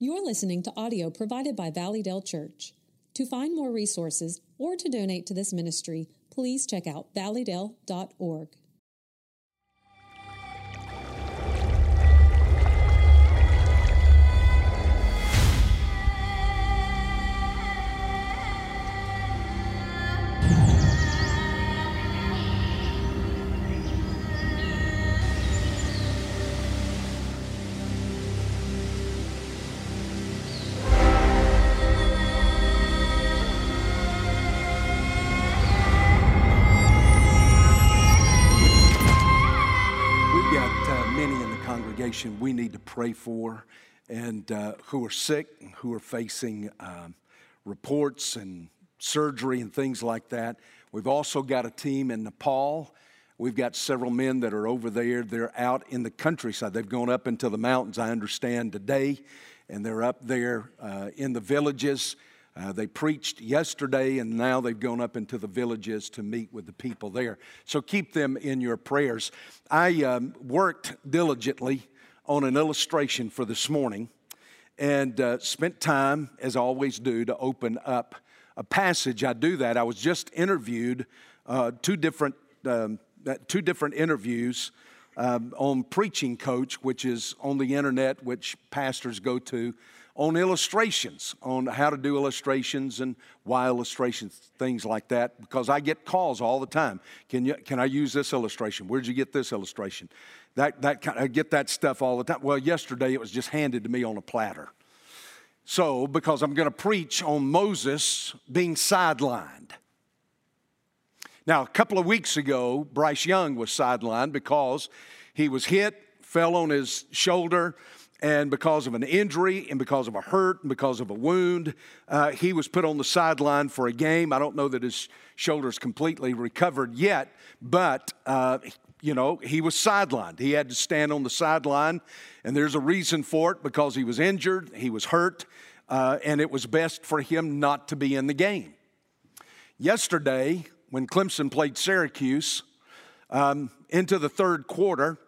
You're listening to audio provided by Valleydale Church. To find more resources or to donate to this ministry, please check out valleydale.org. pray for and uh, who are sick, who are facing um, reports and surgery and things like that. We've also got a team in Nepal. We've got several men that are over there. They're out in the countryside. They've gone up into the mountains, I understand, today, and they're up there uh, in the villages. Uh, they preached yesterday, and now they've gone up into the villages to meet with the people there. So keep them in your prayers. I um, worked diligently on an illustration for this morning and uh, spent time, as I always do, to open up a passage. I do that. I was just interviewed uh, two different um, uh, two different interviews um, on Preaching Coach, which is on the internet, which pastors go to, on illustrations, on how to do illustrations and why illustrations, things like that, because I get calls all the time. Can, you, can I use this illustration? Where'd you get this illustration? That, that kind, I get that stuff all the time. Well, yesterday it was just handed to me on a platter. So, because I'm going to preach on Moses being sidelined. Now, a couple of weeks ago, Bryce Young was sidelined because he was hit, fell on his shoulder, and because of an injury, and because of a hurt, and because of a wound, uh, he was put on the sideline for a game. I don't know that his shoulder's completely recovered yet, but uh, you know, he was sidelined. He had to stand on the sideline, and there's a reason for it because he was injured, he was hurt, uh, and it was best for him not to be in the game. Yesterday, when Clemson played Syracuse, um, into the third quarter,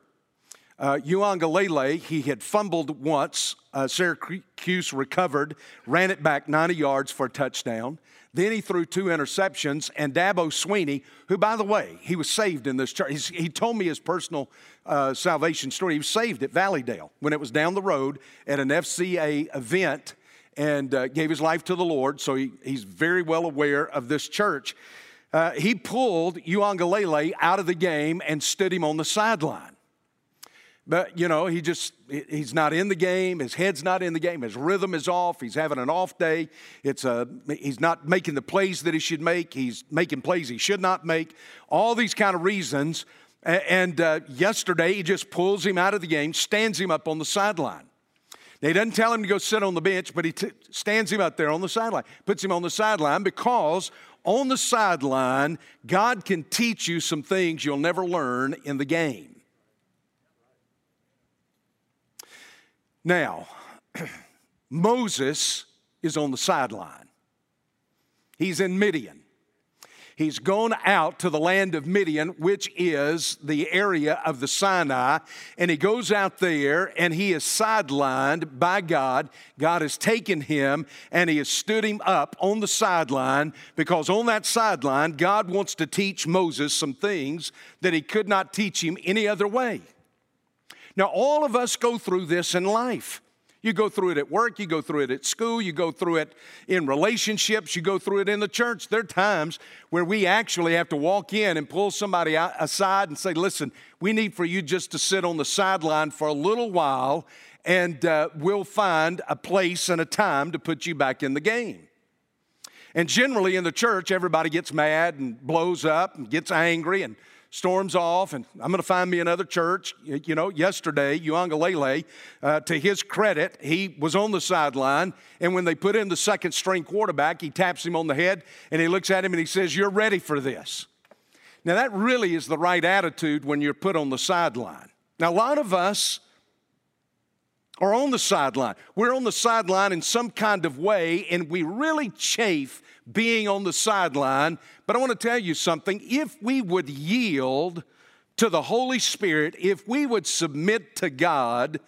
uh, Uiagalelei, he had fumbled once. Uh, Syracuse recovered, ran it back 90 yards for a touchdown. Then he threw two interceptions, and Dabo Swinney, who, by the way, he was saved in this church. he told me his personal uh, salvation story. He was saved at Valleydale when it was down the road at an FCA event and uh, gave his life to the Lord. So he, he's very well aware of this church. Uh, he pulled Uiagalelei out of the game and stood him on the sideline. But, you know, he just, he's not in the game. His head's not in the game. His rhythm is off. He's having an off day. It's a, he's not making the plays that he should make. He's making plays he should not make. All these kind of reasons. And uh, yesterday, he just pulls him out of the game, stands him up on the sideline. Now, he doesn't tell him to go sit on the bench, but he t- stands him out there on the sideline, puts him on the sideline because on the sideline, God can teach you some things you'll never learn in the game. Now, Moses is on the sideline. He's in Midian. He's gone out to the land of Midian, which is the area of the Sinai, and he goes out there and he is sidelined by God. God has taken him and he has stood him up on the sideline because on that sideline, God wants to teach Moses some things that he could not teach him any other way. Now, all of us go through this in life. You go through it at work, you go through it at school, you go through it in relationships, you go through it in the church. There are times where we actually have to walk in and pull somebody aside and say, Listen, we need for you just to sit on the sideline for a little while, and uh, we'll find a place and a time to put you back in the game. And generally in the church, everybody gets mad and blows up and gets angry and storms off, and I'm going to find me another church. You know, yesterday, Uiagalelei, uh, to his credit, he was on the sideline, and when they put in the second string quarterback, he taps him on the head, and he looks at him and he says, You're ready for this. Now, that really is the right attitude when you're put on the sideline. Now, a lot of us are on the sideline. We're on the sideline in some kind of way, and we really chafe being on the sideline. But I want to tell you something. If we would yield to the Holy Spirit, if we would submit to God,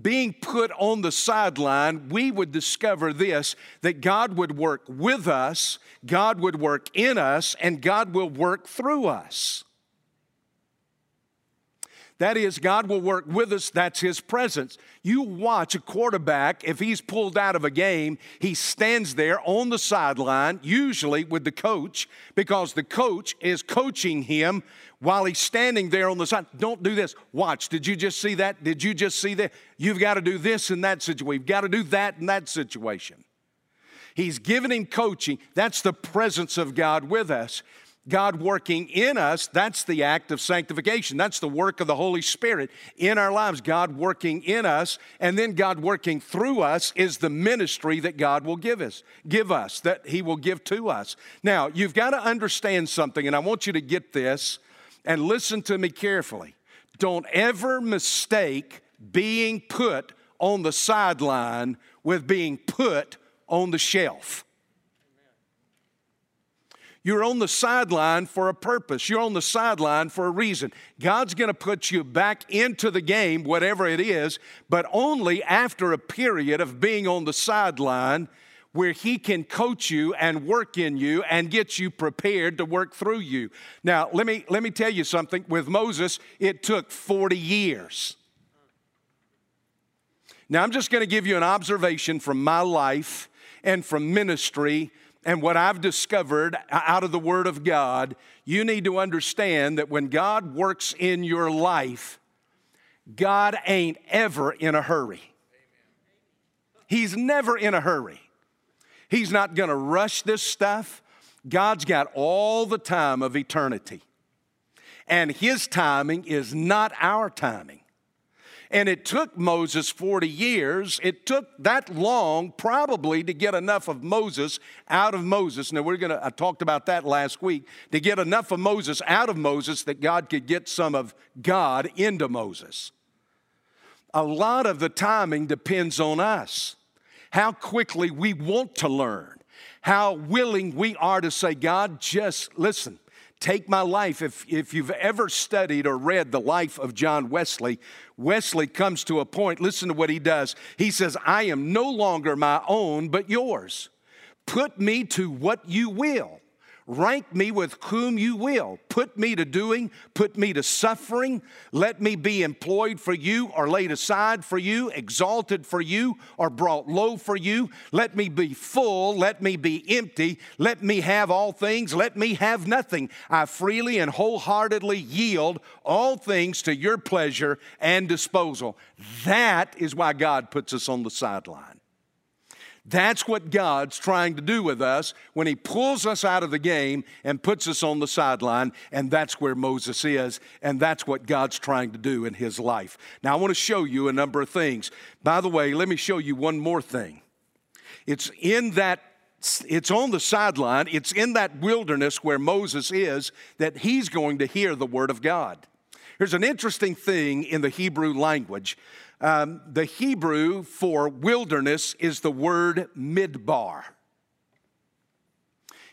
being put on the sideline, we would discover this that God would work with us, God would work in us, and God will work through us. That is, God will work with us. That's His presence. You watch a quarterback, if he's pulled out of a game, he stands there on the sideline, usually with the coach, because the coach is coaching him while he's standing there on the side. Don't do this. Watch. Did you just see that? Did you just see that? You've got to do this in that situation. You've got to do that in that situation. He's giving him coaching. That's the presence of God with us. God working in us, that's the act of sanctification. That's the work of the Holy Spirit in our lives. God working in us, and then God working through us is the ministry that God will give us, give us, that He will give to us. Now, you've got to understand something, and I want you to get this and listen to me carefully. Don't ever mistake being put on the sideline with being put on the shelf. You're on the sideline for a purpose. You're on the sideline for a reason. God's going to put you back into the game, whatever it is, but only after a period of being on the sideline where He can coach you and work in you and get you prepared to work through you. Now, let me, let me tell you something. With Moses, it took 40 years. Now, I'm just going to give you an observation from my life and from ministry and what I've discovered out of the Word of God, you need to understand that when God works in your life, God ain't ever in a hurry. He's never in a hurry. He's not gonna rush this stuff. God's got all the time of eternity. And His timing is not our timing. And it took Moses 40 years. It took that long, probably, to get enough of Moses out of Moses. Now, we're going to, I talked about that last week, to get enough of Moses out of Moses that God could get some of God into Moses. A lot of the timing depends on us, how quickly we want to learn, how willing we are to say, God, just listen take my life. If, if you've ever studied or read the life of John Wesley, Wesley comes to a point, listen to what he does. He says, I am no longer my own, but yours. Put me to what you will. Rank me with whom you will. Put me to doing, put me to suffering. Let me be employed for you or laid aside for you, exalted for you or brought low for you. Let me be full. Let me be empty. Let me have all things. Let me have nothing. I freely and wholeheartedly yield all things to your pleasure and disposal. That is why God puts us on the sideline. That's what God's trying to do with us when He pulls us out of the game and puts us on the sideline, and that's where Moses is, and that's what God's trying to do in his life. Now, I want to show you a number of things. By the way, let me show you one more thing. It's in that it's on the sideline, it's in that wilderness where Moses is that he's going to hear the word of God. There's an interesting thing in the Hebrew language. Um, the Hebrew for wilderness is the word midbar.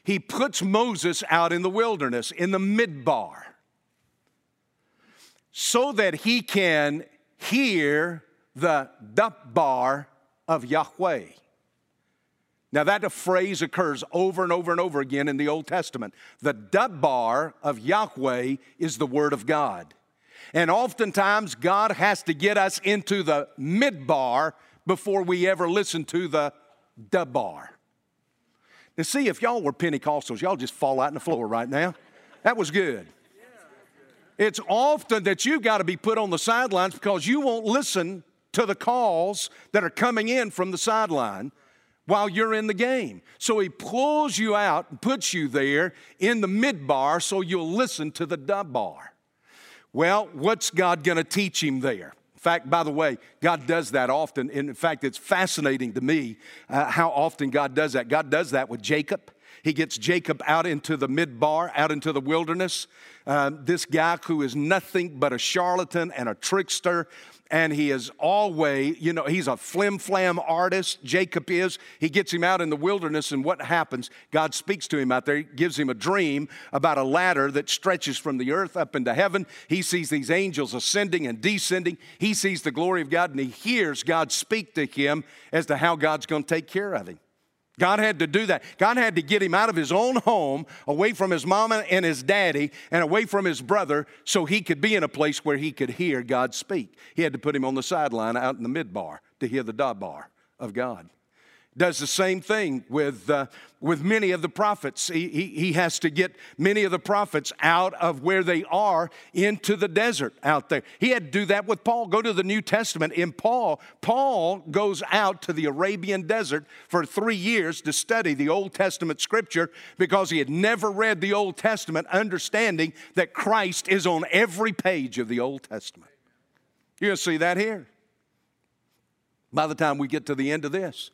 He puts Moses out in the wilderness, in the midbar, so that he can hear the dabbar of Yahweh. Now, that phrase occurs over and over and over again in the Old Testament. The dabbar of Yahweh is the Word of God. And oftentimes, God has to get us into the midbar before we ever listen to the bar. Now, see, if y'all were Pentecostals, y'all just fall out on the floor right now. That was good. It's often that you've got to be put on the sidelines because you won't listen to the calls that are coming in from the sideline while you're in the game. So he pulls you out and puts you there in the midbar so you'll listen to the dabar. Well, what's God going to teach him there? In fact, by the way, God does that often. In fact, it's fascinating to me uh, how often God does that. God does that with Jacob. He gets Jacob out into the midbar, out into the wilderness. Uh, this guy who is nothing but a charlatan and a trickster and he is always, you know, he's a flim flam artist. Jacob is. He gets him out in the wilderness, and what happens? God speaks to him out there, gives him a dream about a ladder that stretches from the earth up into heaven. He sees these angels ascending and descending. He sees the glory of God, and he hears God speak to him as to how God's going to take care of him. God had to do that. God had to get him out of his own home, away from his mama and his daddy, and away from his brother, so he could be in a place where he could hear God speak. He had to put him on the sideline out in the midbar to hear the dabar of God does the same thing with, uh, with many of the prophets. He, he, he, has to get many of the prophets out of where they are into the desert out there. He had to do that with Paul. Go to the New Testament. In Paul, Paul goes out to the Arabian desert for three years to study the Old Testament scripture because he had never read the Old Testament, understanding that Christ is on every page of the Old Testament. You're going to see that here by the time we get to the end of this.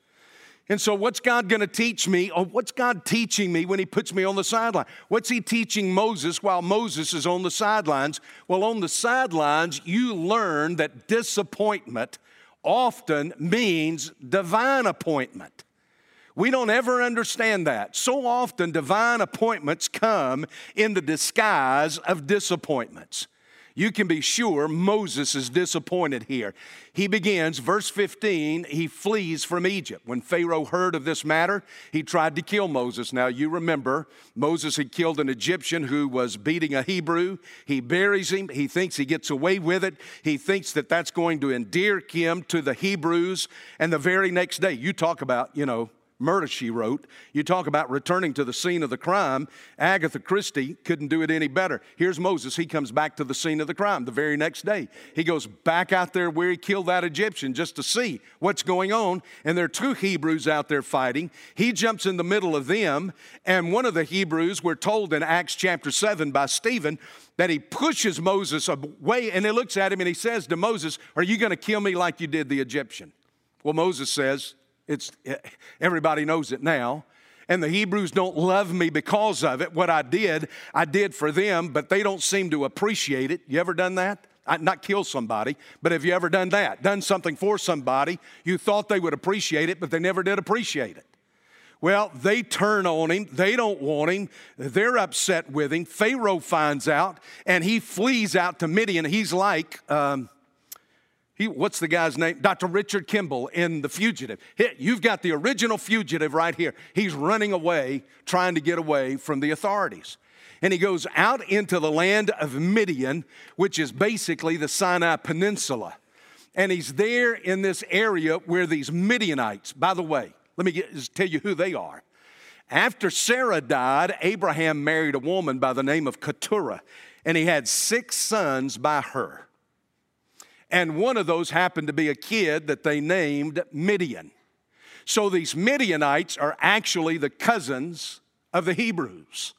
And so, what's God going to teach me? Or what's God teaching me when He puts me on the sideline? What's He teaching Moses while Moses is on the sidelines? Well, on the sidelines, you learn that disappointment often means divine appointment. We don't ever understand that. So often, divine appointments come in the disguise of disappointments you can be sure Moses is disappointed here. He begins, verse 15, he flees from Egypt. When Pharaoh heard of this matter, he tried to kill Moses. Now, you remember, Moses had killed an Egyptian who was beating a Hebrew. He buries him. He thinks he gets away with it. He thinks that that's going to endear him to the Hebrews. And the very next day, you talk about, you know, murder she wrote. You talk about returning to the scene of the crime. Agatha Christie couldn't do it any better. Here's Moses. He comes back to the scene of the crime the very next day. He goes back out there where he killed that Egyptian just to see what's going on. And there are two Hebrews out there fighting. He jumps in the middle of them. And one of the Hebrews, we're told in Acts chapter 7 by Stephen, that he pushes Moses away and he looks at him and he says to Moses, Are you going to kill me like you did the Egyptian? Well, Moses says, it's, everybody knows it now. And the Hebrews don't love me because of it. What I did, I did for them, but they don't seem to appreciate it. You ever done that? I, not kill somebody, but have you ever done that? Done something for somebody, you thought they would appreciate it, but they never did appreciate it. Well, they turn on him. They don't want him. They're upset with him. Pharaoh finds out and he flees out to Midian. He's like, um, he, what's the guy's name? Dr. Richard Kimball in The Fugitive. You've got the original fugitive right here. He's running away, trying to get away from the authorities. And he goes out into the land of Midian, which is basically the Sinai Peninsula. And he's there in this area where these Midianites, by the way, let me get, tell you who they are. After Sarah died, Abraham married a woman by the name of Keturah, and he had six sons by her. And one of those happened to be a kid that they named Midian. So these Midianites are actually the cousins of the Hebrews.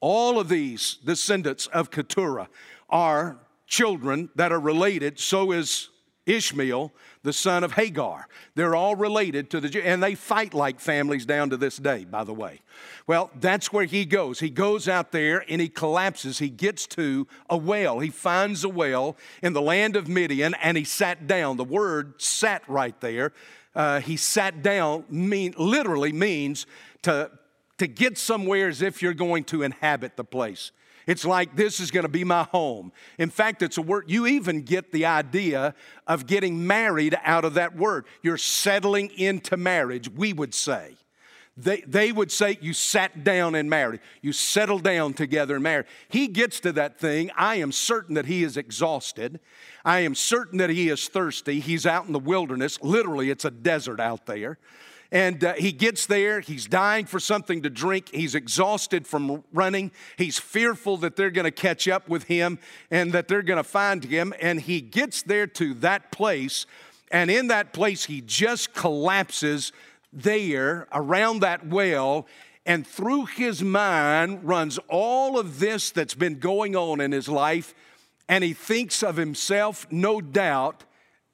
All of these descendants of Keturah are children that are related, so is Ishmael, the son of Hagar. They're all related to the Jew, and they fight like families down to this day, by the way. Well, that's where he goes. He goes out there and he collapses. He gets to a well. He finds a well in the land of Midian and he sat down. The word sat right there. Uh, he sat down mean, literally means to, to get somewhere as if you're going to inhabit the place. It's like this is going to be my home. In fact, it's a word, you even get the idea of getting married out of that word. You're settling into marriage, we would say. They, they would say you sat down and married. You settled down together and married. He gets to that thing. I am certain that he is exhausted. I am certain that he is thirsty. He's out in the wilderness. Literally, it's a desert out there. And uh, he gets there, he's dying for something to drink, he's exhausted from running, he's fearful that they're gonna catch up with him and that they're gonna find him. And he gets there to that place, and in that place, he just collapses there around that well. And through his mind runs all of this that's been going on in his life. And he thinks of himself, no doubt,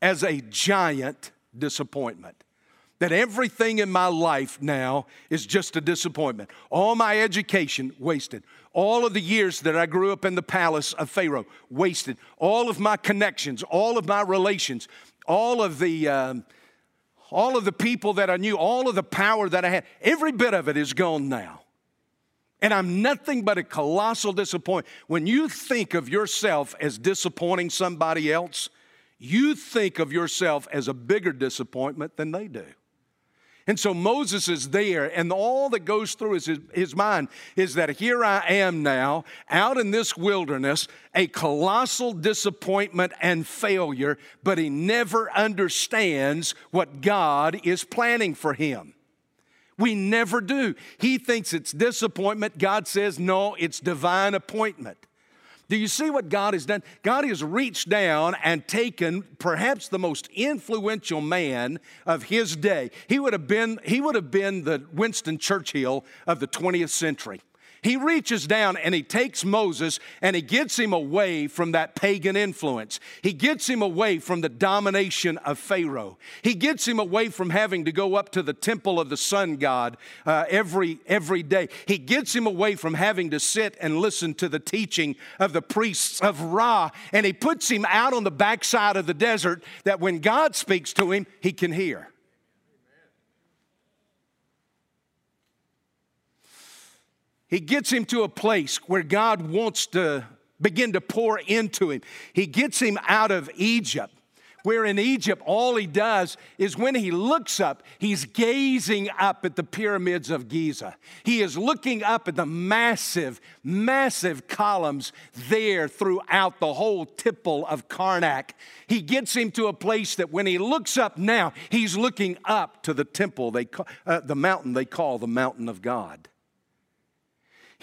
as a giant disappointment that everything in my life now is just a disappointment. All my education wasted. All of the years that I grew up in the palace of Pharaoh wasted. All of my connections, all of my relations, all of the. Um, all of the people that I knew, all of the power that I had, every bit of it is gone now. And I'm nothing but a colossal disappointment. When you think of yourself as disappointing somebody else, you think of yourself as a bigger disappointment than they do. And so Moses is there, and all that goes through his, his mind is that here I am now, out in this wilderness, a colossal disappointment and failure, but he never understands what God is planning for him. We never do. He thinks it's disappointment. God says, no, it's divine appointment. Do you see what God has done? God has reached down and taken perhaps the most influential man of his day. He would have been, he would have been the Winston Churchill of the 20th century. He reaches down and he takes Moses and he gets him away from that pagan influence. He gets him away from the domination of Pharaoh. He gets him away from having to go up to the temple of the sun god uh, every, every day. He gets him away from having to sit and listen to the teaching of the priests of Ra. And he puts him out on the backside of the desert that when God speaks to him, he can hear. He gets him to a place where God wants to begin to pour into him. He gets him out of Egypt, where in Egypt, all he does is when he looks up, he's gazing up at the pyramids of Giza. He is looking up at the massive, massive columns there throughout the whole temple of Karnak. He gets him to a place that when he looks up now, he's looking up to the temple, they call, uh, the mountain they call the mountain of God.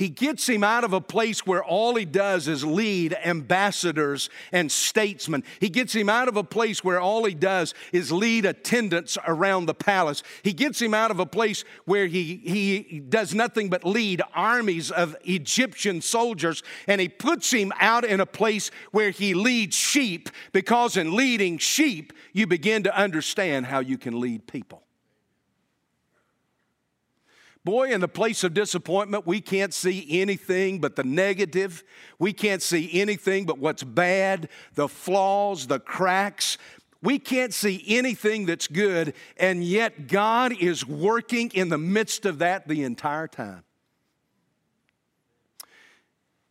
He gets him out of a place where all he does is lead ambassadors and statesmen. He gets him out of a place where all he does is lead attendants around the palace. He gets him out of a place where he, he does nothing but lead armies of Egyptian soldiers. And he puts him out in a place where he leads sheep because in leading sheep, you begin to understand how you can lead people. Boy, in the place of disappointment, we can't see anything but the negative. We can't see anything but what's bad, the flaws, the cracks. We can't see anything that's good, and yet God is working in the midst of that the entire time.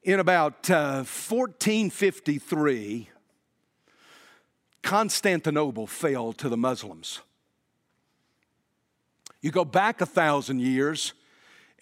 In about uh, 1453, Constantinople fell to the Muslims. You go back a thousand years,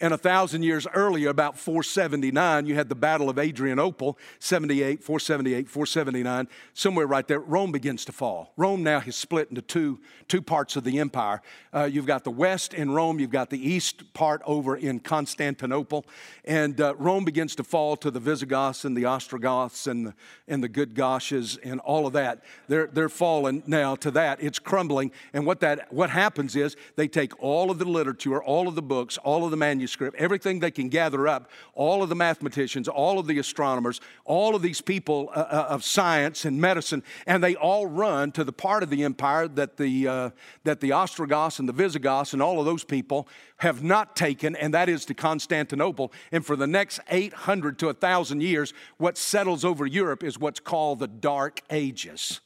and a thousand years earlier, about 479, you had the Battle of Adrianople, 78, 478, 479, somewhere right there. Rome begins to fall. Rome now has split into two, two parts of the empire. Uh, you've got the west in Rome, you've got the east part over in Constantinople, and uh, Rome begins to fall to the Visigoths and the Ostrogoths and the, and the good Goshes and all of that. They're, they're falling now to that. It's crumbling. And what, that, what happens is they take all of the literature, all of the books, all of the manuscripts, manuscript, everything they can gather up, all of the mathematicians, all of the astronomers, all of these people uh, uh, of science and medicine, and they all run to the part of the empire that the, uh, that the Ostrogoths and the Visigoths and all of those people have not taken, and that is to Constantinople. And for the next 800 to 1,000 years, what settles over Europe is what's called the Dark Ages.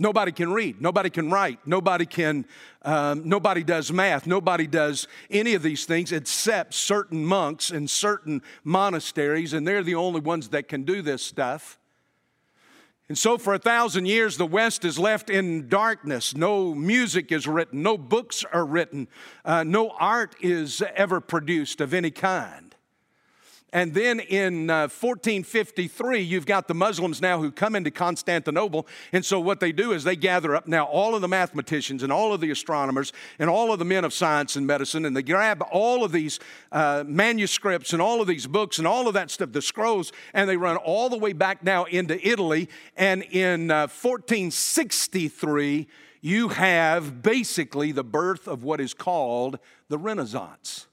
Nobody can read. Nobody can write. Nobody can. Um, nobody does math. Nobody does any of these things except certain monks in certain monasteries, and they're the only ones that can do this stuff. And so, for a thousand years, the West is left in darkness. No music is written, no books are written, uh, no art is ever produced of any kind. And then in uh, 1453, you've got the Muslims now who come into Constantinople. And so what they do is they gather up now all of the mathematicians and all of the astronomers and all of the men of science and medicine, and they grab all of these uh, manuscripts and all of these books and all of that stuff, the scrolls, and they run all the way back now into Italy. And in uh, 1463, you have basically the birth of what is called the Renaissance.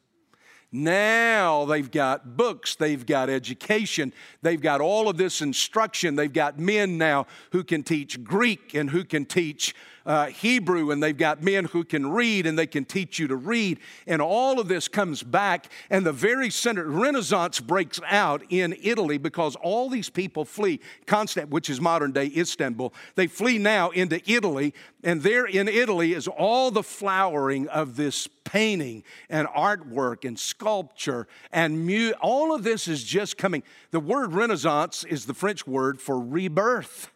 Now they've got books, they've got education, they've got all of this instruction. They've got men now who can teach Greek and who can teach uh, Hebrew and they've got men who can read and they can teach you to read. And all of this comes back, and the very center, Renaissance breaks out in Italy because all these people flee Constant, which is modern day Istanbul. They flee now into Italy, and there in Italy is all the flowering of this painting and artwork and sculpture and mu- all of this is just coming. The word Renaissance is the French word for rebirth.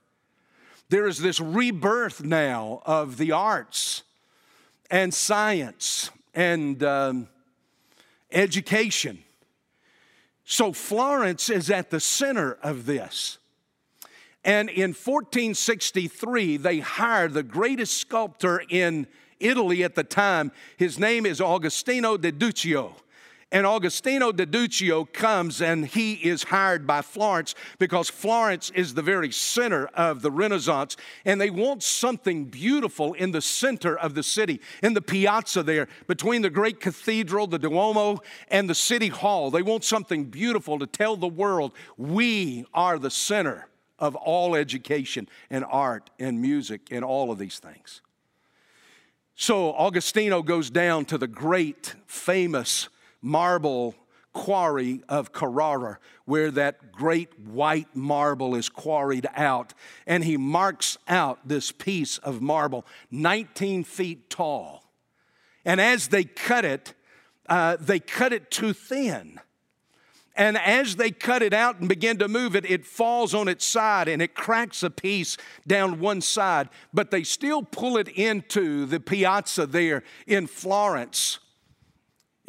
There is this rebirth now of the arts and science and um, education. So Florence is at the center of this. And in 1463, they hired the greatest sculptor in Italy at the time. His name is Agostino de Duccio. And Agostino de Duccio comes and he is hired by Florence because Florence is the very center of the Renaissance. And they want something beautiful in the center of the city, in the piazza there, between the great cathedral, the Duomo, and the city hall. They want something beautiful to tell the world we are the center of all education and art and music and all of these things. So Augustino goes down to the great, famous marble quarry of Carrara, where that great white marble is quarried out. And he marks out this piece of marble, 19 feet tall. And as they cut it, uh, they cut it too thin. And as they cut it out and begin to move it, it falls on its side and it cracks a piece down one side. But they still pull it into the piazza there in Florence.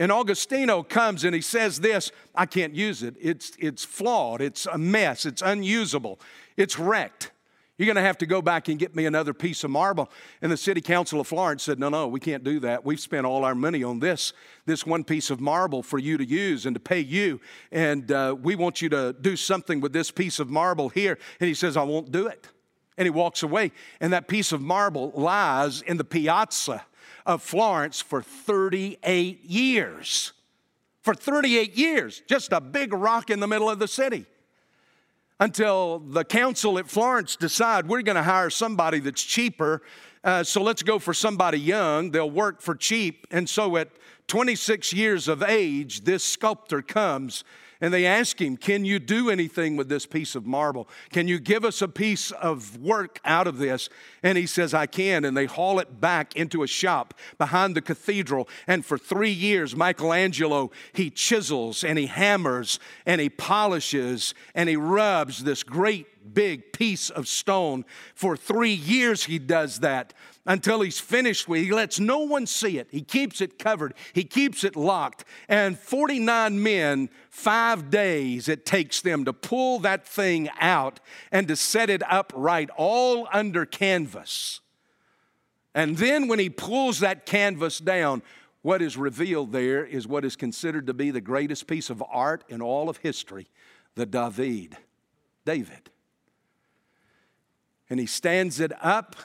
And Augustino comes and he says this I can't use it. It's, it's flawed, it's a mess, it's unusable, it's wrecked. You're going to have to go back and get me another piece of marble. And the city council of Florence said, No, no, we can't do that. We've spent all our money on this, this one piece of marble for you to use and to pay you. And uh, we want you to do something with this piece of marble here. And he says, I won't do it. And he walks away. And that piece of marble lies in the piazza of Florence for 38 years. For 38 years, just a big rock in the middle of the city. Until the council at Florence decide we're going to hire somebody that's cheaper. Uh, so let's go for somebody young. They'll work for cheap. And so at 26 years of age, this sculptor comes and they ask him, Can you do anything with this piece of marble? Can you give us a piece of work out of this? And he says, I can. And they haul it back into a shop behind the cathedral. And for three years, Michelangelo, he chisels and he hammers and he polishes and he rubs this great big piece of stone. For three years, he does that until he's finished with it. He lets no one see it. He keeps it covered, he keeps it locked. And 49 men, five days it takes them to pull that thing out and to set it upright, all under canvas. And then when he pulls that canvas down, what is revealed there is what is considered to be the greatest piece of art in all of history the David, David. And he stands it up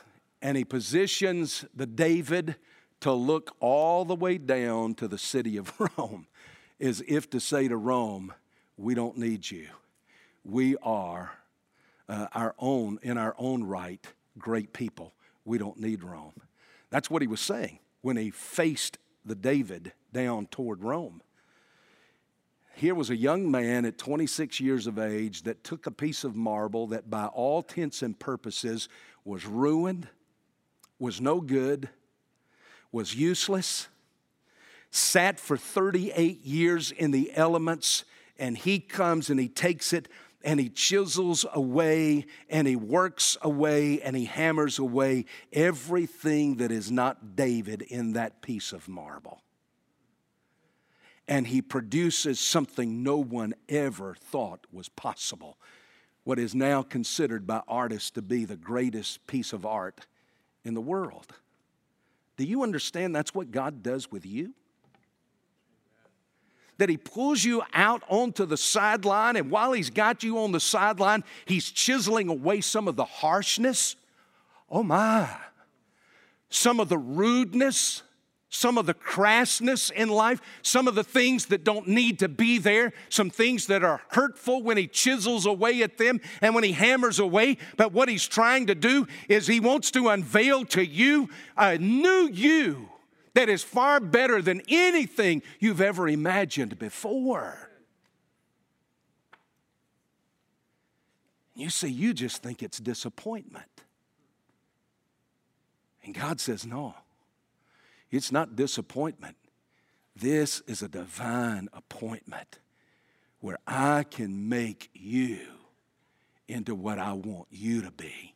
and he positions the David to look all the way down to the city of Rome, as if to say to Rome, We don't need you. We are uh, our own, in our own right, great people. We don't need Rome. That's what he was saying when he faced the David down toward Rome. Here was a young man at 26 years of age that took a piece of marble that, by all intents and purposes, was ruined, was no good, was useless, sat for 38 years in the elements, and he comes and he takes it and he chisels away and he works away and he hammers away everything that is not David in that piece of marble. And he produces something no one ever thought was possible. What is now considered by artists to be the greatest piece of art in the world. Do you understand that's what God does with you? That He pulls you out onto the sideline, and while He's got you on the sideline, He's chiseling away some of the harshness. Oh my. Some of the rudeness, some of the crassness in life, some of the things that don't need to be there, some things that are hurtful when he chisels away at them and when he hammers away. But what he's trying to do is he wants to unveil to you a new you that is far better than anything you've ever imagined before. You see, you just think it's disappointment. And God says, no, it's not disappointment. This is a divine appointment where I can make you into what I want you to be.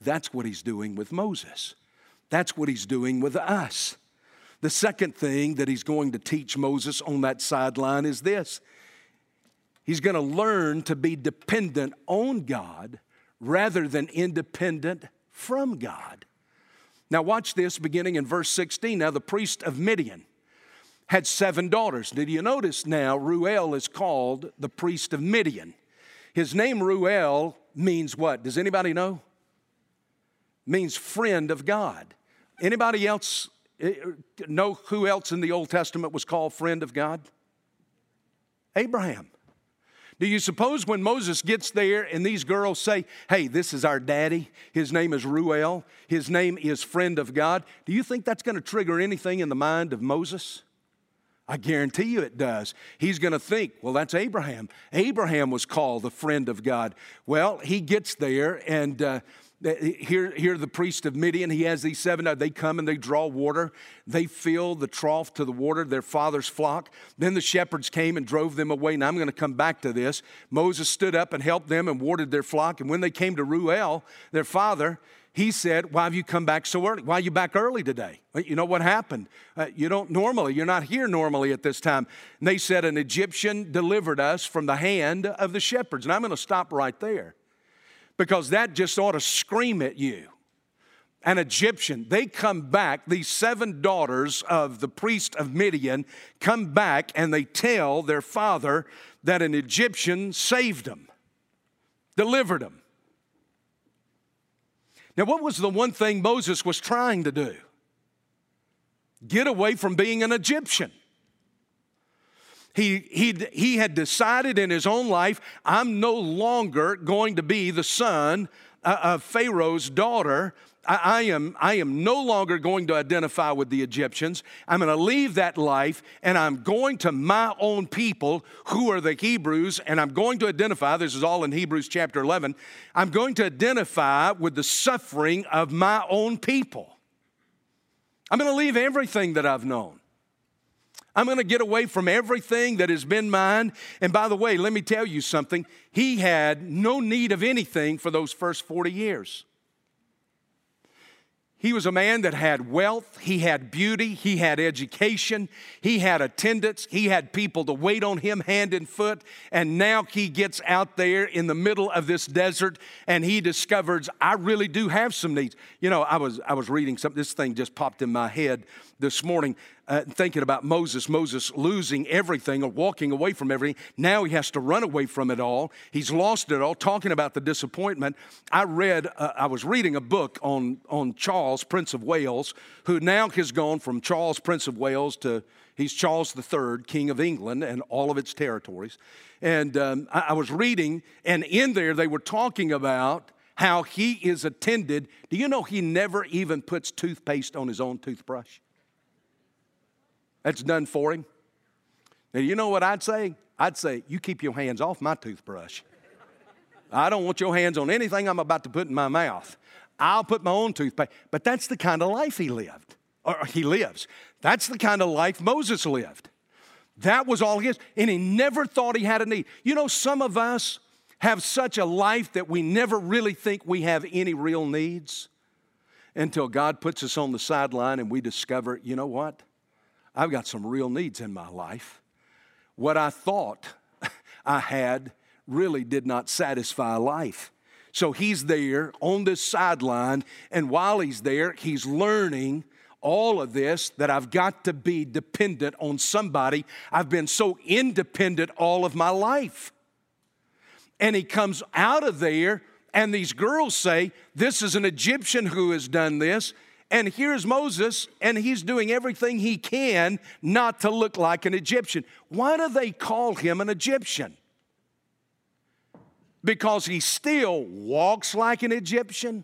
That's what he's doing with Moses. That's what he's doing with us. The second thing that he's going to teach Moses on that sideline is this he's going to learn to be dependent on God rather than independent from God. Now, watch this beginning in verse 16. Now, the priest of Midian had seven daughters. Did you notice now, Reuel is called the priest of Midian? His name, Reuel, means what? Does anybody know? Means friend of God. Anybody else eh, know who else in the Old Testament was called friend of God? Abraham. Do you suppose when Moses gets there and these girls say, Hey, this is our daddy, his name is Reuel, his name is friend of God, do you think that's going to trigger anything in the mind of Moses? I guarantee you it does. He's going to think, well, that's Abraham. Abraham was called the friend of God. Well, he gets there and uh, here, here, the priest of Midian, he has these seven. They come and they draw water. They fill the trough to the water, their father's flock. Then the shepherds came and drove them away. Now I'm going to come back to this. Moses stood up and helped them and watered their flock. And when they came to Reuel, their father, he said, Why have you come back so early? Why are you back early today? You know what happened? Uh, you don't normally, you're not here normally at this time. And they said, An Egyptian delivered us from the hand of the shepherds. And I'm going to stop right there because that just ought to scream at you. An Egyptian, they come back, these seven daughters of the priest of Midian come back and they tell their father that an Egyptian saved them, delivered them. Now, what was the one thing Moses was trying to do? Get away from being an Egyptian. He, he, he had decided in his own life, I'm no longer going to be the son uh, of Pharaoh's daughter. I, I, am, I am no longer going to identify with the Egyptians. I'm going to leave that life and I'm going to my own people who are the Hebrews and I'm going to identify, this is all in Hebrews chapter 11, I'm going to identify with the suffering of my own people. I'm going to leave everything that I've known. I'm going to get away from everything that has been mine. And by the way, let me tell you something. He had no need of anything for those first 40 years. He was a man that had wealth, he had beauty, he had education, he had attendance, he had people to wait on him hand and foot. And now he gets out there in the middle of this desert and he discovers, I really do have some needs. You know, I was, I was reading something, this thing just popped in my head this morning uh, thinking about Moses, Moses losing everything or walking away from everything. Now he has to run away from it all. He's lost it all, talking about the disappointment. I read, uh, I was reading a book on, on Charles, Prince of Wales, who now has gone from Charles, Prince of Wales, to he's Charles III, King of England and all of its territories. And um, I, I was reading, and in there they were talking about how he is attended. Do you know he never even puts toothpaste on his own toothbrush? That's done for him. Now, you know what I'd say? I'd say, you keep your hands off my toothbrush. I don't want your hands on anything I'm about to put in my mouth. I'll put my own toothpaste. But that's the kind of life he lived, or he lives. That's the kind of life Moses lived. That was all his, and he never thought he had a need. You know, some of us have such a life that we never really think we have any real needs until God puts us on the sideline and we discover, you know what? I've got some real needs in my life. What I thought I had really did not satisfy life. So he's there on this sideline, and while he's there, he's learning all of this that I've got to be dependent on somebody. I've been so independent all of my life. And he comes out of there, and these girls say, This is an Egyptian who has done this. And here's Moses, and he's doing everything he can not to look like an Egyptian. Why do they call him an Egyptian? Because he still walks like an Egyptian,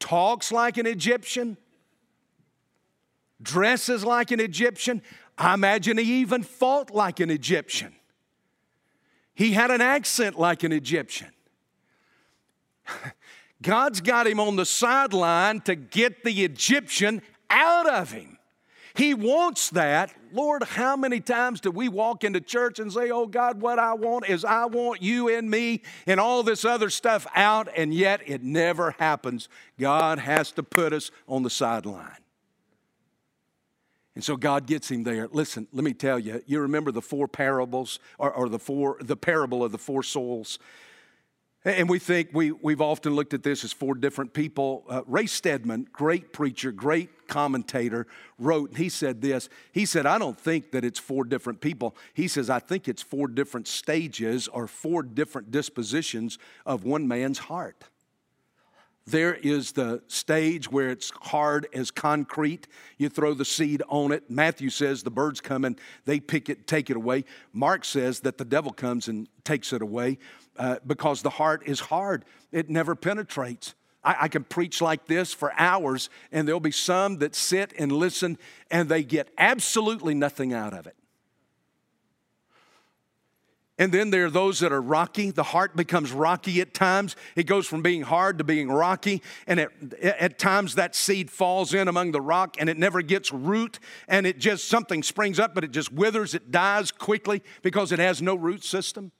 talks like an Egyptian, dresses like an Egyptian. I imagine he even fought like an Egyptian. He had an accent like an Egyptian. God's got him on the sideline to get the Egyptian out of him. He wants that. Lord, how many times do we walk into church and say, Oh God, what I want is I want you and me and all this other stuff out, and yet it never happens. God has to put us on the sideline. And so God gets him there. Listen, let me tell you, you remember the four parables or, or the four the parable of the four souls. And we think we, we've often looked at this as four different people. Uh, Ray Stedman, great preacher, great commentator, wrote, and he said this. He said, I don't think that it's four different people. He says, I think it's four different stages or four different dispositions of one man's heart. There is the stage where it's hard as concrete. You throw the seed on it. Matthew says the birds come and they pick it, take it away. Mark says that the devil comes and takes it away uh, because the heart is hard, it never penetrates. I, I can preach like this for hours, and there'll be some that sit and listen and they get absolutely nothing out of it. And then there are those that are rocky. The heart becomes rocky at times. It goes from being hard to being rocky. And at, at times that seed falls in among the rock and it never gets root. And it just, something springs up, but it just withers. It dies quickly because it has no root system.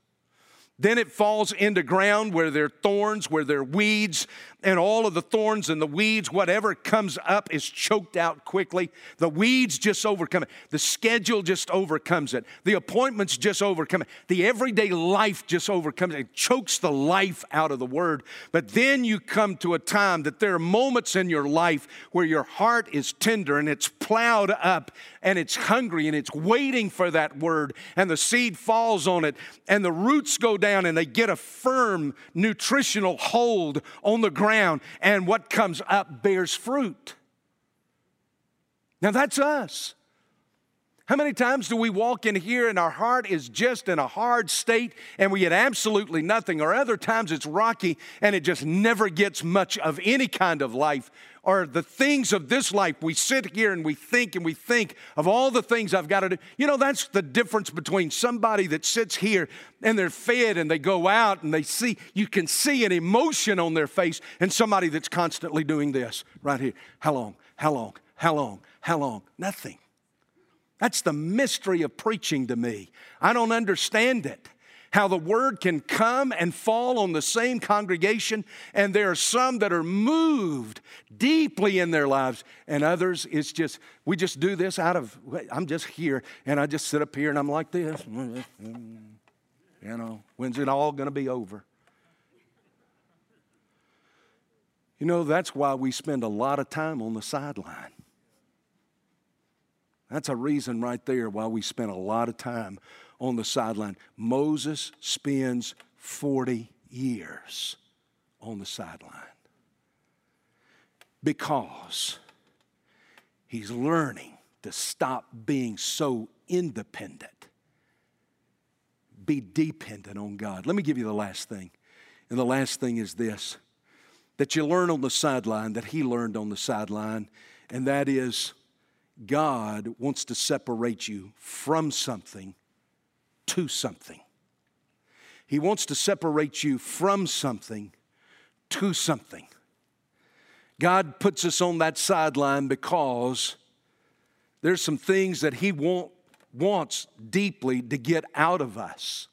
Then it falls into ground where there are thorns, where there are weeds, and all of the thorns and the weeds, whatever comes up, is choked out quickly. The weeds just overcome it. The schedule just overcomes it. The appointments just overcome it. The everyday life just overcomes it. It chokes the life out of the word. But then you come to a time that there are moments in your life where your heart is tender and it's plowed up and it's hungry and it's waiting for that word, and the seed falls on it, and the roots go down and they get a firm nutritional hold on the ground, and what comes up bears fruit. Now that's us. How many times do we walk in here and our heart is just in a hard state and we get absolutely nothing? Or other times it's rocky and it just never gets much of any kind of life or the things of this life. We sit here and we think and we think of all the things I've got to do. You know, that's the difference between somebody that sits here and they're fed and they go out and they see, you can see an emotion on their face, and somebody that's constantly doing this right here. How long? How long? How long? How long? Nothing. That's the mystery of preaching to me. I don't understand it how the word can come and fall on the same congregation, and there are some that are moved deeply in their lives, and others, it's just, we just do this out of, I'm just here, and I just sit up here and I'm like this. You know, when's it all going to be over? You know, that's why we spend a lot of time on the sideline. That's a reason right there why we spend a lot of time on the sideline. Moses spends 40 years on the sideline because he's learning to stop being so independent, be dependent on God. Let me give you the last thing. And the last thing is this that you learn on the sideline, that he learned on the sideline, and that is God wants to separate you from something to something. He wants to separate you from something to something. God puts us on that sideline because there's some things that He want, wants deeply to get out of us.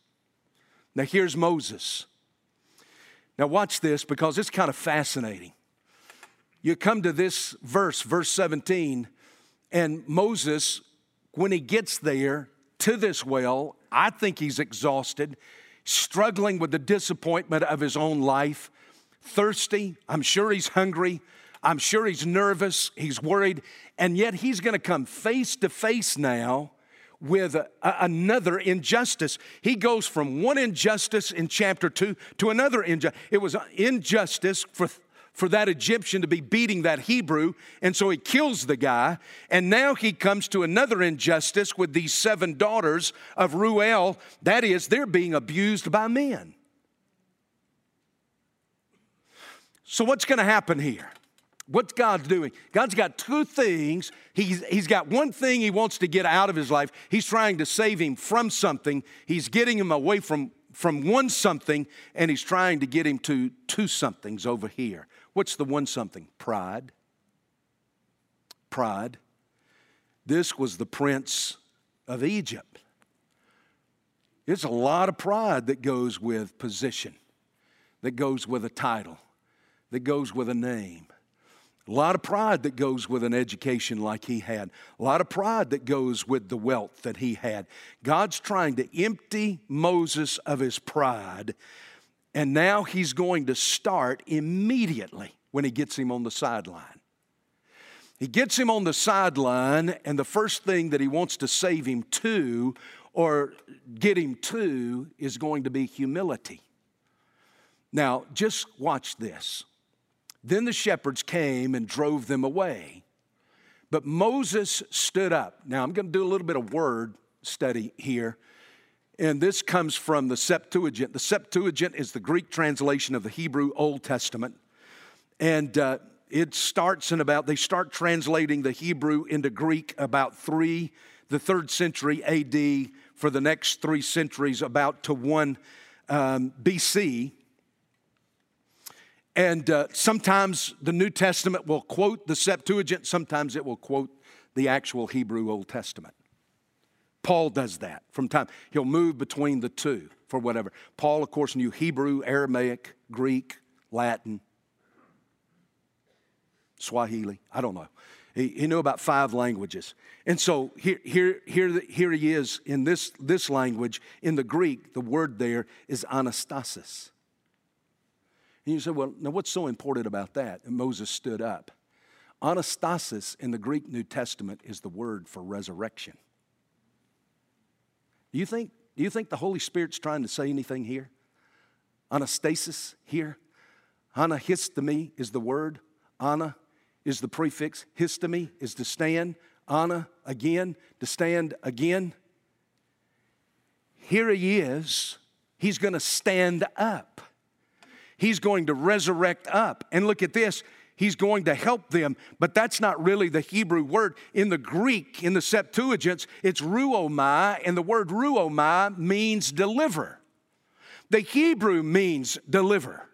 Now, here's Moses. Now, watch this because it's kind of fascinating. You come to this verse, verse 17, and Moses, when he gets there to this well, I think he's exhausted, struggling with the disappointment of his own life, thirsty. I'm sure he's hungry. I'm sure he's nervous. He's worried. And yet he's going to come face to face now with a, another injustice. He goes from one injustice in chapter 2 to another injustice. It was injustice for for that Egyptian to be beating that Hebrew, and so he kills the guy. And now he comes to another injustice with these seven daughters of Reuel. That is, they're being abused by men. So, what's going to happen here? What's God doing? God's got two things. He's, he's got one thing he wants to get out of his life. He's trying to save him from something. He's getting him away from, from one something, and he's trying to get him to two somethings over here. What's the one something? Pride. Pride. This was the prince of Egypt. It's a lot of pride that goes with position, that goes with a title, that goes with a name. A lot of pride that goes with an education like he had. A lot of pride that goes with the wealth that he had. God's trying to empty Moses of his pride and now he's going to start immediately when he gets him on the sideline. He gets him on the sideline, and the first thing that he wants to save him to or get him to is going to be humility. Now, just watch this. Then the shepherds came and drove them away. But Moses stood up. Now, I'm going to do a little bit of word study here and this comes from the Septuagint. The Septuagint is the Greek translation of the Hebrew Old Testament. And uh, it starts in about, they start translating the Hebrew into Greek about three, the third century AD, for the next three centuries, about to 1 um, BC. And uh, sometimes the New Testament will quote the Septuagint, sometimes it will quote the actual Hebrew Old Testament. Paul does that from time. He'll move between the two for whatever. Paul, of course, knew Hebrew, Aramaic, Greek, Latin, Swahili. I don't know. He, he knew about five languages. And so here, here, here, here he is in this, this language. In the Greek, the word there is anastasis. And you say, well, now what's so important about that? And Moses stood up. Anastasis in the Greek New Testament is the word for resurrection. Do you think, do you think the Holy Spirit's trying to say anything here? Anastasis here? Anahistemi is the word. Ana is the prefix. Histemi is to stand. Ana again, to stand again. Here he is. He's going to stand up. He's going to resurrect up. And look at this he's going to help them. But that's not really the Hebrew word. In the Greek, in the Septuagint, it's ruomai, and the word ruomai means deliver. The Hebrew means deliver.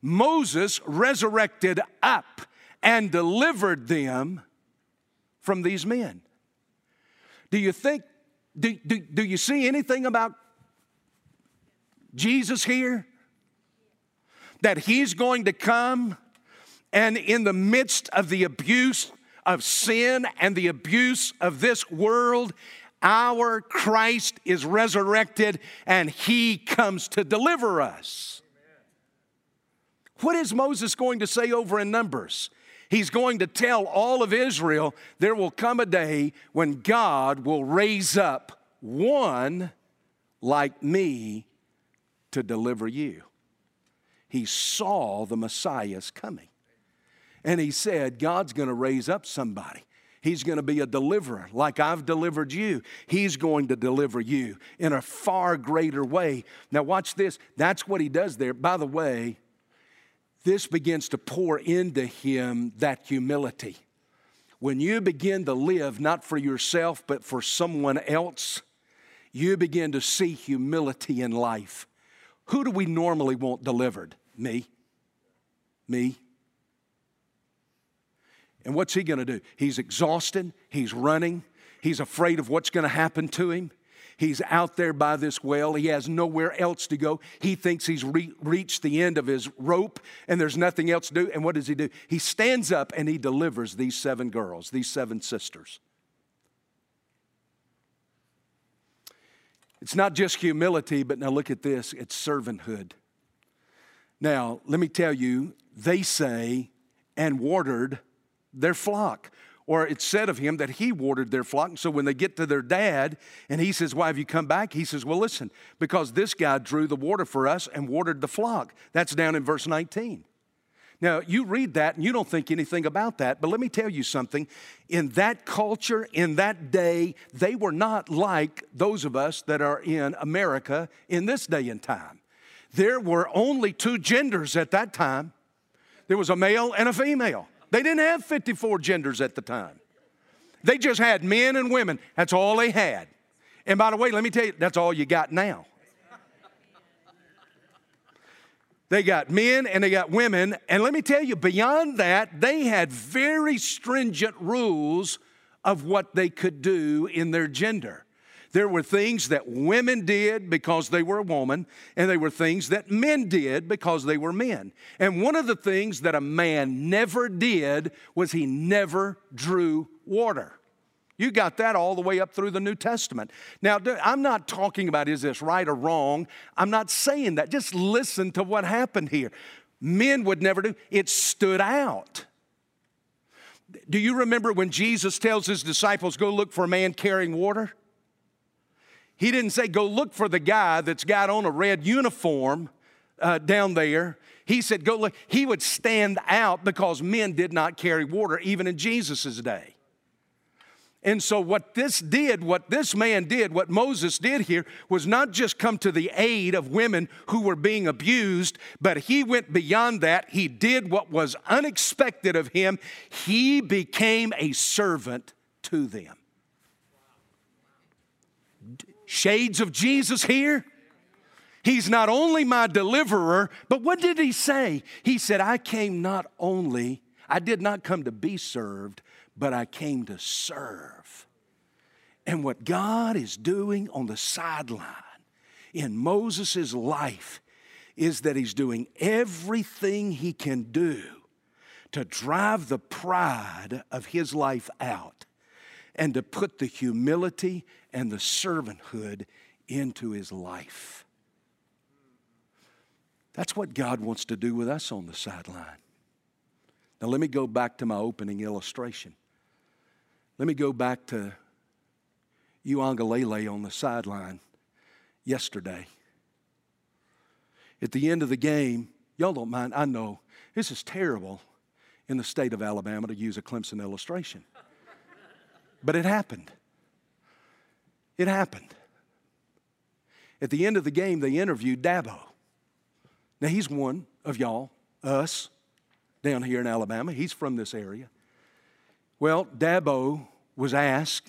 Moses resurrected up and delivered them from these men. Do you think, do, do, do you see anything about Jesus here? That he's going to come and in the midst of the abuse of sin and the abuse of this world, our Christ is resurrected and he comes to deliver us. What is Moses going to say over in Numbers? He's going to tell all of Israel there will come a day when God will raise up one like me to deliver you. He saw the Messiah's coming. And he said, God's going to raise up somebody. He's going to be a deliverer like I've delivered you. He's going to deliver you in a far greater way. Now, watch this. That's what he does there. By the way, this begins to pour into him that humility. When you begin to live not for yourself, but for someone else, you begin to see humility in life. Who do we normally want delivered? Me. Me. And what's he going to do? He's exhausted, he's running, he's afraid of what's going to happen to him. He's out there by this well. He has nowhere else to go. He thinks he's re- reached the end of his rope and there's nothing else to do. And what does he do? He stands up and he delivers these seven girls, these seven sisters. It's not just humility, but now look at this it's servanthood. Now, let me tell you, they say, and watered their flock. or it's said of him that he watered their flock. And so when they get to their dad and he says, Why have you come back? He says, Well, listen, because this guy drew the water for us and watered the flock. That's down in verse 19. Now, you read that and you don't think anything about that, but let me tell you something. In that culture, in that day, they were not like those of us that are in America in this day and time. There were only two genders at that time there was a male and a female. They didn't have 54 genders at the time. They just had men and women. That's all they had. And by the way, let me tell you, that's all you got now. They got men and they got women. And let me tell you, beyond that, they had very stringent rules of what they could do in their gender. There were things that women did because they were a woman, and there were things that men did because they were men. And one of the things that a man never did was he never drew water. You got that all the way up through the New Testament. Now, I'm not talking about is this right or wrong. I'm not saying that. Just listen to what happened here. Men would never do it stood out. Do you remember when Jesus tells his disciples, go look for a man carrying water? He didn't say, go look for the guy that's got on a red uniform uh, down there. He said, go look. He would stand out because men did not carry water even in Jesus' day. And so, what this did, what this man did, what Moses did here, was not just come to the aid of women who were being abused, but he went beyond that. He did what was unexpected of him. He became a servant to them. Shades of Jesus here. He's not only my deliverer, but what did he say? He said, I came not only, I did not come to be served, but I came to serve. And what God is doing on the sideline in Moses' life is that he's doing everything he can do to drive the pride of his life out and to put the humility and the servanthood into his life. That's what God wants to do with us on the sideline. Now, let me go back to my opening illustration. Let me go back to Uiagalelei on the sideline yesterday. At the end of the game, y'all don't mind, I know this is terrible in the state of Alabama to use a Clemson illustration. But it happened. It happened. At the end of the game, they interviewed Dabo. Now, he's one of y'all, us, down here in Alabama. He's from this area. Well, Dabo was asked,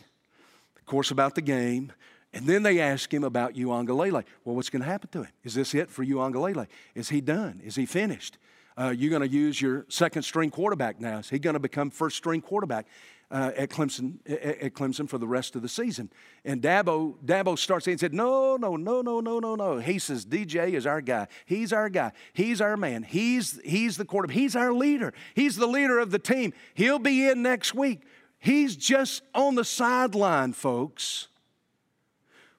of course, about the game, and then they asked him about Uiagalelei. Well, what's going to happen to him? Is this it for Uiagalelei? Is he done? Is he finished? Uh, you're going to use your second string quarterback now. Is he going to become first string quarterback? Uh, at Clemson at Clemson for the rest of the season. And Dabo Dabo starts saying, said, "No, no, no, no, no, no, no." He says, "DJ is our guy. He's our guy. He's our man. He's he's the quarterback. He's our leader. He's the leader of the team. He'll be in next week. He's just on the sideline, folks."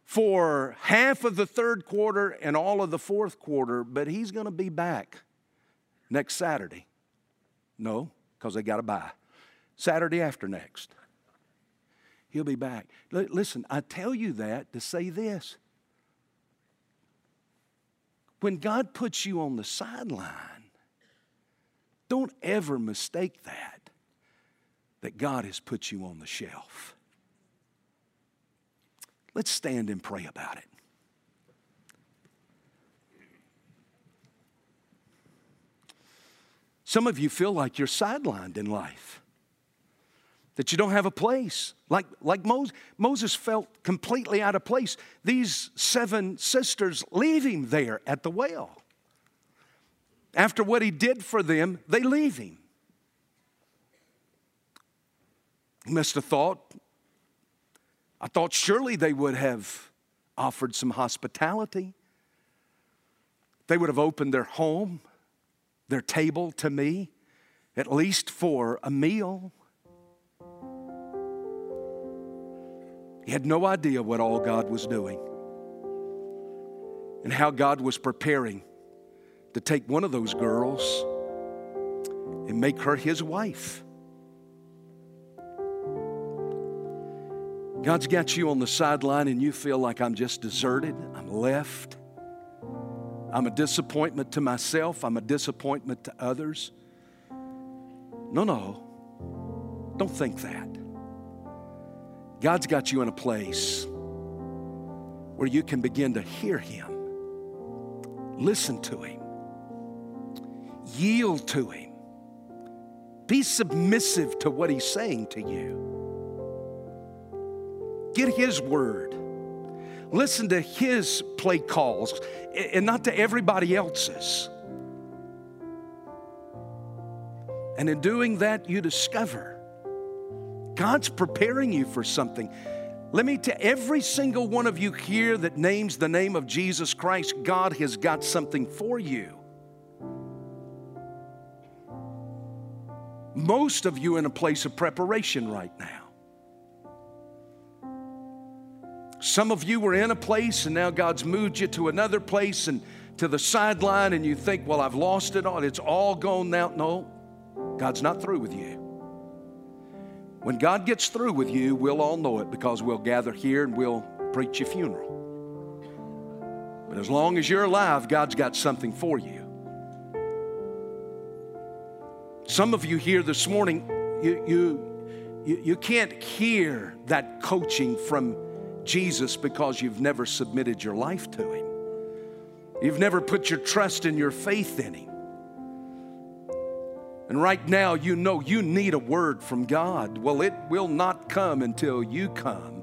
For half of the third quarter and all of the fourth quarter, but he's going to be back next Saturday. No, because they got to buy. Saturday after next. He'll be back. L- listen, I tell you that to say this. When God puts you on the sideline, don't ever mistake that, that God has put you on the shelf. Let's stand and pray about it. Some of you feel like you're sidelined in life that you don't have a place. Like, like Moses, Moses felt completely out of place. These seven sisters leave him there at the well. After what he did for them, they leave him. He must have thought, I thought surely they would have offered some hospitality. They would have opened their home, their table to me, at least for a meal. He had no idea what all God was doing and how God was preparing to take one of those girls and make her his wife. God's got you on the sideline and you feel like I'm just deserted, I'm left. I'm a disappointment to myself, I'm a disappointment to others. No, no. Don't think that. God's got you in a place where you can begin to hear Him, listen to Him, yield to Him, be submissive to what He's saying to you. Get His word. Listen to His play calls and not to everybody else's. And in doing that, you discover God's preparing you for something. Let me tell every single one of you here that names the name of Jesus Christ, God has got something for you. Most of you in a place of preparation right now. Some of you were in a place and now God's moved you to another place and to the sideline, and you think, well, I've lost it all. It's all gone now. No, God's not through with you. When God gets through with you, we'll all know it because we'll gather here and we'll preach your funeral. But as long as you're alive, God's got something for you. Some of you here this morning, you, you, you, you can't hear that coaching from Jesus because you've never submitted your life to Him. You've never put your trust and your faith in Him. And right now, you know you need a word from God. Well, it will not come until you come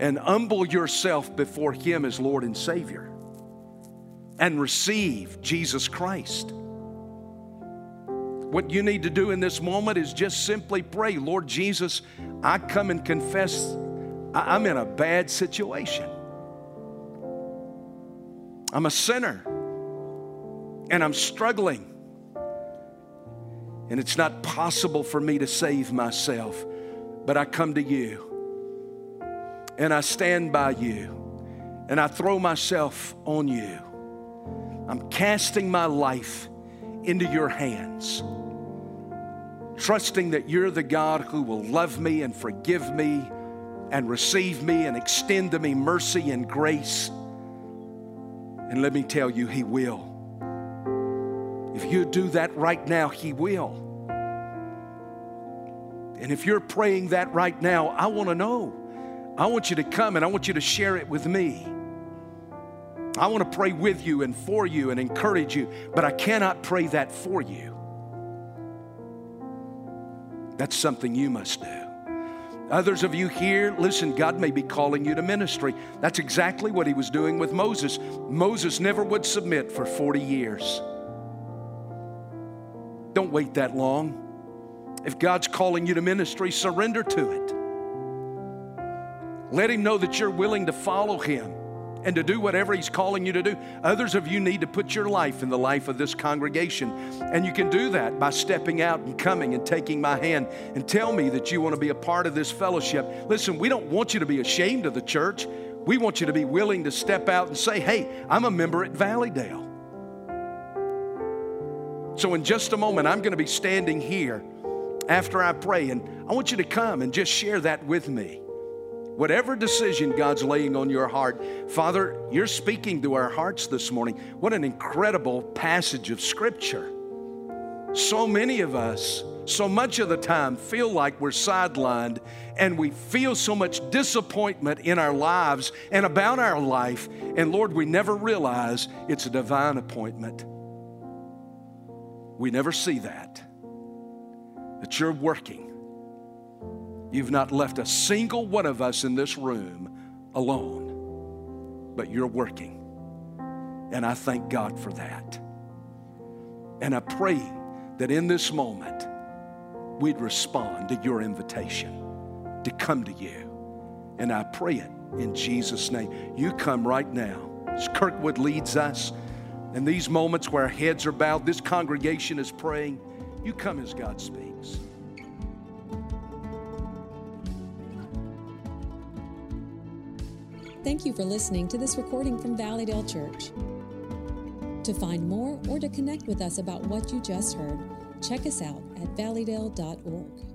and humble yourself before Him as Lord and Savior and receive Jesus Christ. What you need to do in this moment is just simply pray, Lord Jesus, I come and confess I'm in a bad situation. I'm a sinner and I'm struggling. And it's not possible for me to save myself, but I come to you and I stand by you and I throw myself on you. I'm casting my life into your hands, trusting that you're the God who will love me and forgive me and receive me and extend to me mercy and grace. And let me tell you, He will. If you do that right now, He will. And if you're praying that right now, I want to know. I want you to come and I want you to share it with me. I want to pray with you and for you and encourage you, but I cannot pray that for you. That's something you must do. Others of you here, listen, God may be calling you to ministry. That's exactly what he was doing with Moses. Moses never would submit for 40 years. Don't wait that long. If God's calling you to ministry, surrender to it. Let him know that you're willing to follow him and to do whatever He's calling you to do. Others of you need to put your life in the life of this congregation. And you can do that by stepping out and coming and taking my hand and tell me that you want to be a part of this fellowship. Listen, we don't want you to be ashamed of the church. We want you to be willing to step out and say, hey, I'm a member at Valleydale. So, in just a moment, I'm going to be standing here after I pray, and I want you to come and just share that with me. Whatever decision God's laying on your heart, Father, you're speaking to our hearts this morning. What an incredible passage of Scripture. So many of us, so much of the time, feel like we're sidelined and we feel so much disappointment in our lives and about our life. And Lord, we never realize it's a divine appointment. We never see that. That you're working You've not left a single one of us in this room alone, but you're working. And I thank God for that. And I pray that in this moment, we'd respond to your invitation to come to you. And I pray it in Jesus' name. You come right now. As Kirkwood leads us, in these moments where our heads are bowed, this congregation is praying. You come as God speaks. Thank you for listening to this recording from Valleydale Church. To find more or to connect with us about what you just heard, check us out at valleydale.org.